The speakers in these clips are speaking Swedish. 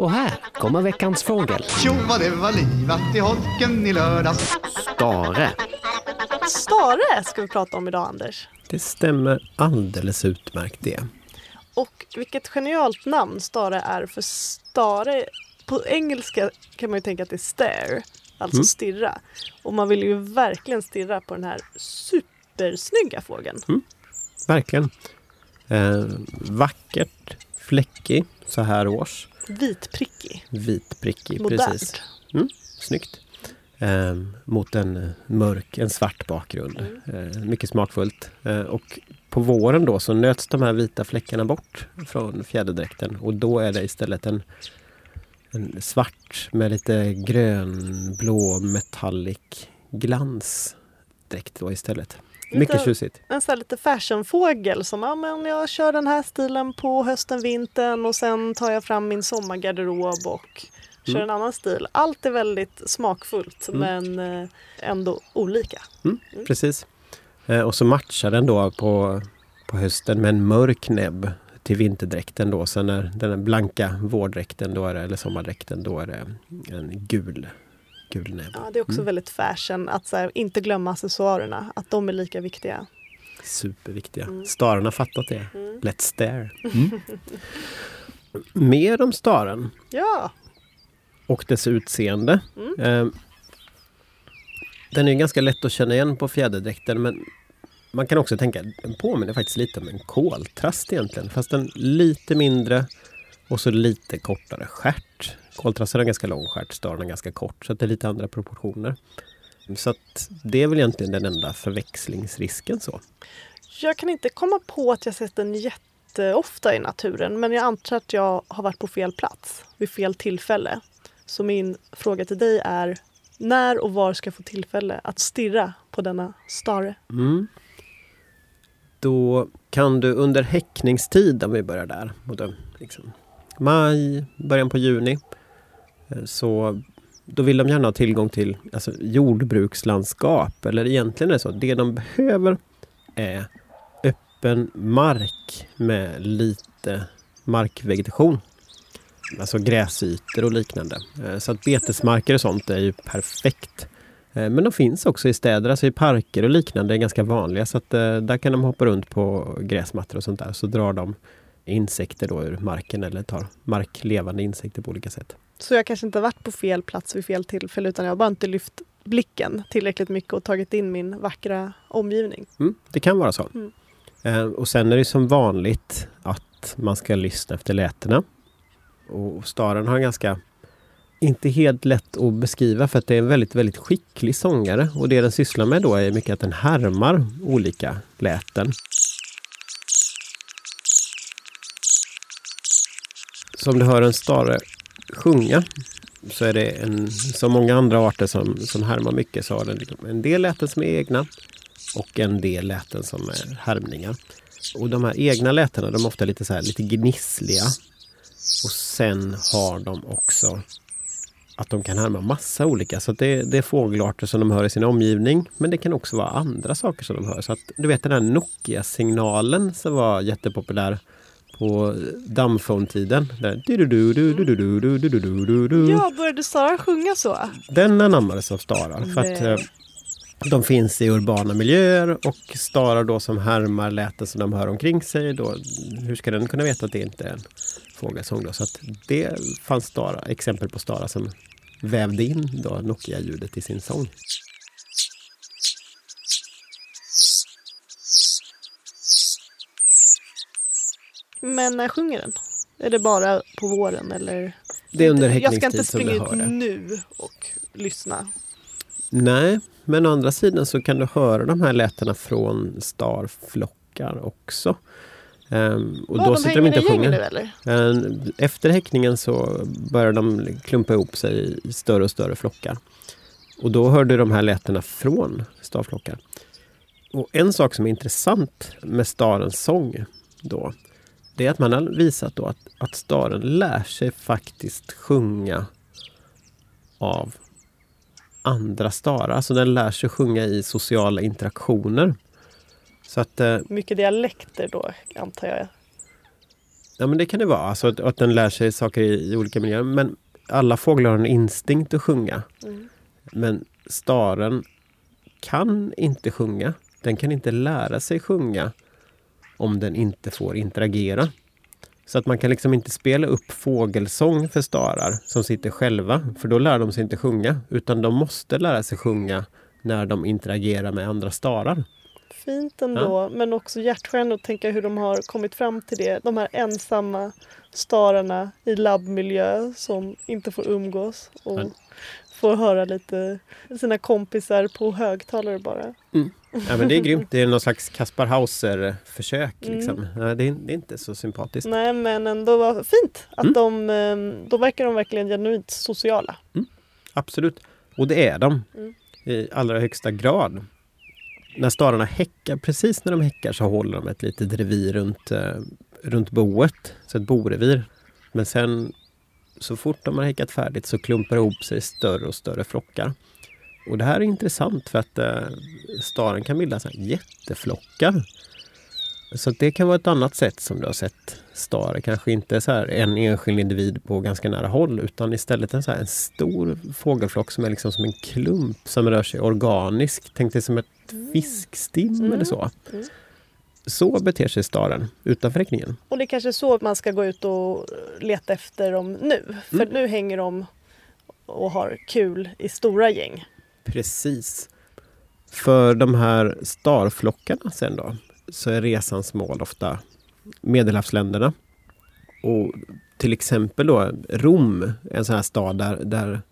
Och här kommer veckans fågel. Tjo vad det var livat i holken i lördags. Stare. Stare ska vi prata om idag Anders. Det stämmer alldeles utmärkt det. Och vilket genialt namn stare är för stare. På engelska kan man ju tänka att det är stare, alltså Mm. stirra. Och man vill ju verkligen stirra på den här supersnygga fågeln. Verkligen. Eh, vackert, fläckig så här års. Vitprickig, Vitprickig, modernt. precis. Mm, snyggt. Eh, mot en eh, mörk, en svart bakgrund. Eh, mycket smakfullt. Eh, och på våren då så nöts de här vita fläckarna bort från fjäderdräkten och då är det istället en, en svart med lite grönblå metallic glans dräkt då istället. Mycket Lite- tjusigt. En sån här lite fashionfågel som ja, men jag kör den här stilen på hösten, vintern och sen tar jag fram min sommargarderob och kör Mm. en annan stil. Allt är väldigt smakfullt men eh, ändå olika. Precis. Eh, och så matchar den då på, på hösten med en mörk näbb till vinterdräkten då. Sen när den blanka vårdräkten då är det, eller sommardräkten, då är det en gul, gul näbb. Ja, det är också Mm. väldigt fashion att så här, inte glömma accessoarerna, att de är lika viktiga. Superviktiga. Mm. Staren har fattat det. Let's stare. Mer om staren Ja, och dess utseende. Mm. Eh, den är ganska lätt att känna igen på fjäderdräkten men man kan också tänka, den påminner faktiskt lite om en koltrast egentligen. Fast den lite mindre och så lite kortare stjärt. Koltrasten har ganska lång stjärt, staren är ganska kort. Så det är lite andra proportioner. Så att det är väl egentligen den enda förväxlingsrisken så. jag kan inte komma på att jag sett den jätteofta i naturen men jag antar att jag har varit på fel plats vid fel tillfälle. Så min fråga till dig är när och var ska jag få tillfälle att stirra på denna stare? Mm. Då kan du under häckningstid, om vi börjar där, både liksom maj, början på juni, eh, så då vill de gärna ha tillgång till alltså, jordbrukslandskap. Eller egentligen är det så, det de behöver är öppen mark med lite markvegetation. Alltså gräsytor och liknande. Eh, så att betesmarker och sånt är ju perfekt. Eh, men de finns också i städer, alltså i parker och liknande är ganska vanliga. Så att där kan de hoppa runt på gräsmattor och sånt där. Så drar de insekter då ur marken eller tar marklevande insekter på olika sätt. Så jag kanske inte varit på fel plats vid fel tillfälle utan jag har bara inte lyft blicken tillräckligt mycket och tagit in min vackra omgivning. Mm, det kan vara så. Mm. Eh, och sen är det som vanligt att man ska lyssna efter lätena. Och staren har en ganska, inte helt lätt att beskriva för att det är en väldigt, väldigt skicklig sångare. Och det den sysslar med då är mycket att den härmar olika läten. Så om du hör en stare sjunga så är det en, som många andra arter som, som härmar mycket så har den liksom en del läten som är egna och en del läten som är härmningar. Och de här egna lätena de är ofta lite, så här, lite gnissliga. Och sen har de också att de kan härma massa olika. Så att det, det är fågelarter som de hör i sin omgivning. Men det kan också vara andra saker som de hör. Så att, du vet den här Nokia-signalen som var jättepopulär på dammfondtiden. Ja, började Sara sjunga så? Den anammades av starar, För att, de finns i urbana miljöer och starar då som härmar läten som de hör omkring sig. Då, hur ska den kunna veta att det inte är en fågelsång? Då? Så att det fanns stara, exempel på starar som vävde in då Nokia-ljudet i sin sång. Men när sjunger den? Är det bara på våren eller? Det är under Jag ska inte häckningstid springa ut nu och lyssna. Nej, men å andra sidan så kan du höra de här lätena från starflockar också. Ehm, och Ja, då de sitter de inte och sjunger. nu eller? Men Efter häckningen så börjar de klumpa ihop sig i större och större flockar. Och då hör du de här lätena från starflockar. Och en sak som är intressant med starens sång då, det är att man har visat då att, att staren lär sig faktiskt sjunga av andra starar. Alltså den lär sig sjunga i sociala interaktioner. Så att eh, Mycket dialekter då antar jag. Ja men det kan det vara, alltså att, att den lär sig saker i, i olika miljöer. Men alla fåglar har en instinkt att sjunga. Mm. Men staren kan inte sjunga. Den kan inte lära sig sjunga om den inte får interagera. Så att man kan liksom inte spela upp fågelsång för starar som sitter själva, för då lär de sig inte sjunga. Utan de måste lära sig sjunga när de interagerar med andra starar. Fint ändå, men också hjärtskärande att tänka hur de har kommit fram till det. De här ensamma stararna i labbmiljö som inte får umgås och. Får höra lite sina kompisar på högtalare bara. Ja, men det är grymt. Det är någon slags Kaspar Hauser-försök. Mm. Liksom. Ja, det, är, det är inte så sympatiskt. Nej men ändå var fint att Mm. de, eh, då verkar de verkligen genuint sociala. Absolut. Och det är de. Mm. I allra högsta grad. När stararna häckar, precis när de häckar så håller de ett litet revir runt, eh, runt boet. Så ett borevir. Men sen så fort de har häckat färdigt så klumpar det ihop sig större och större flockar. Och det här är intressant för att eh, staren kan bilda så jätteflockar. Så det kan vara ett annat sätt som du har sett stare. Kanske inte så en enskild individ på ganska nära håll utan istället en, så en stor fågelflock som är liksom som en klump som rör sig organiskt. Tänk dig som ett fiskstim Mm. eller så. Mm. Så beter sig staren utanför häckningen. Och det är kanske så man ska gå ut och leta efter dem nu. För Mm. nu hänger de och har kul i stora gäng. Precis. För de här starflockarna sen då så är resans mål ofta Medelhavsländerna. Och till exempel då Rom, en sån här stad där, där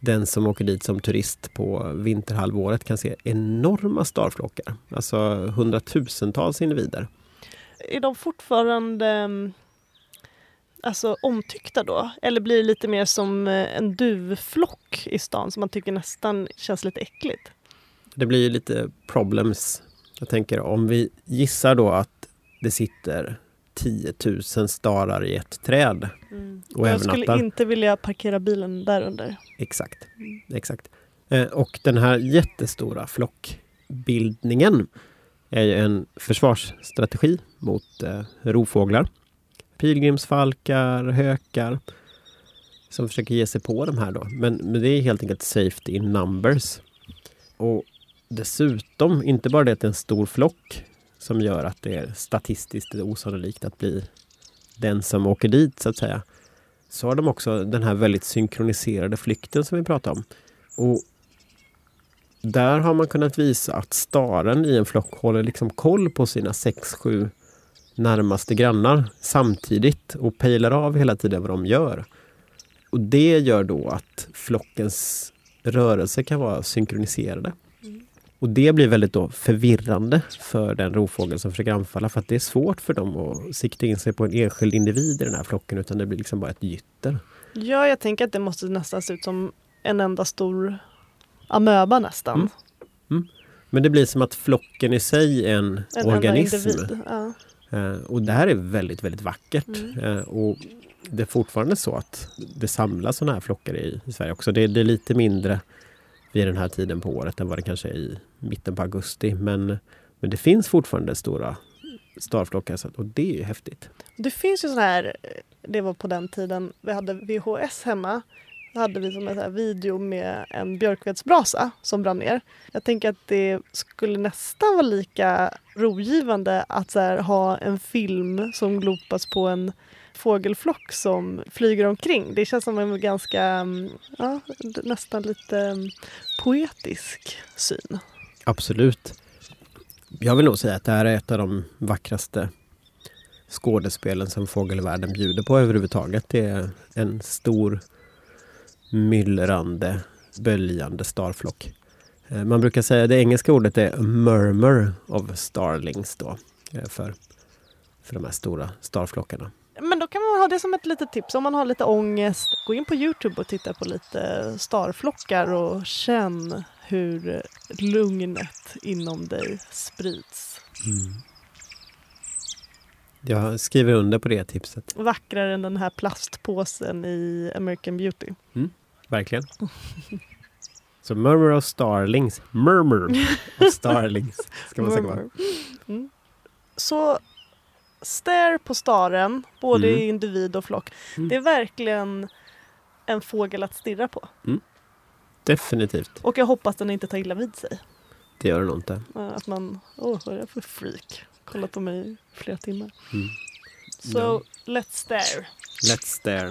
den som åker dit som turist på vinterhalvåret kan se enorma starflockar. Alltså hundratusentals individer. Är de fortfarande mm, alltså, omtyckta då? Eller blir det lite mer som eh, en duvflock i stan som man tycker nästan känns lite äckligt? Det blir ju lite problems. Jag tänker om vi gissar då att det sitter 10 000 starar i ett träd och Jag skulle inte vilja parkera bilen där under. Exakt. Exakt. Eh, Och den här jättestora flockbildningen är ju en försvarsstrategi mot eh, rovfåglar. Pilgrimsfalkar, hökar som försöker ge sig på de här då. Men, men det är helt enkelt safety in numbers. Och dessutom, inte bara det att det är en stor flock som gör att det är statistiskt osannolikt att bli den som åker dit så att säga så har de också den här väldigt synkroniserade flykten som vi pratade om. Och där har man kunnat visa att staren i en flock håller liksom koll på sina sex, sju närmaste grannar samtidigt och pejlar av hela tiden vad de gör. Och det gör då att flockens rörelser kan vara synkroniserade. Och det blir väldigt då förvirrande för den rovfågel som försöker anfalla för att det är svårt för dem att sikta in sig på en enskild individ i den här flocken utan det blir liksom bara ett gytter. Ja, jag tänker att det måste nästan se ut som en enda stor amöba nästan. Mm. Men det blir som att flocken i sig är en, En organism. Ja. Eh, och det här är väldigt, väldigt vackert. Mm. Eh, och det är fortfarande så att det samlas sådana här flockar i, i Sverige också. Det, det är lite mindre vid den här tiden på året än vad det kanske är i mitten på augusti. Men, men det finns fortfarande stora starflockar och det är ju häftigt. Det finns ju sådana här, det var på den tiden vi hade VHS hemma. Då hade vi som en här video med en björkvedsbrasa som brann ner. Jag tänker att det skulle nästan vara lika rogivande att så här, ha en film som glopas på en fågelflock som flyger omkring. Det känns som en ganska, mm, ja, nästan lite mm, poetisk syn. Absolut. Jag vill nog säga att det här är ett av de vackraste skådespelen som fågelvärlden bjuder på överhuvudtaget. Det är en stor myllrande, böljande starflock. Eh, man brukar säga det engelska ordet är murmur of starlings då, eh, för, för de här stora starflockarna. Det som ett litet tips om man har lite ångest. Gå in på Youtube och titta på lite starflockar och känn hur lugnet inom dig sprids. Jag skriver under på det tipset, Vackrare än den här plastpåsen i American Beauty. verkligen. Så murmur of starlings, murmur of starlings, ska man säga. Mm. Så stare på staren, både Mm. i individ och flock. Mm. Det är verkligen en fågel att stirra på. Definitivt. Och jag hoppas den inte tar illa vid sig. Det gör det nog inte. Eh, Att man, åh vad är det för freak? Kollat på mig i flera timmar. Mm. So, let's stare. Let's stare.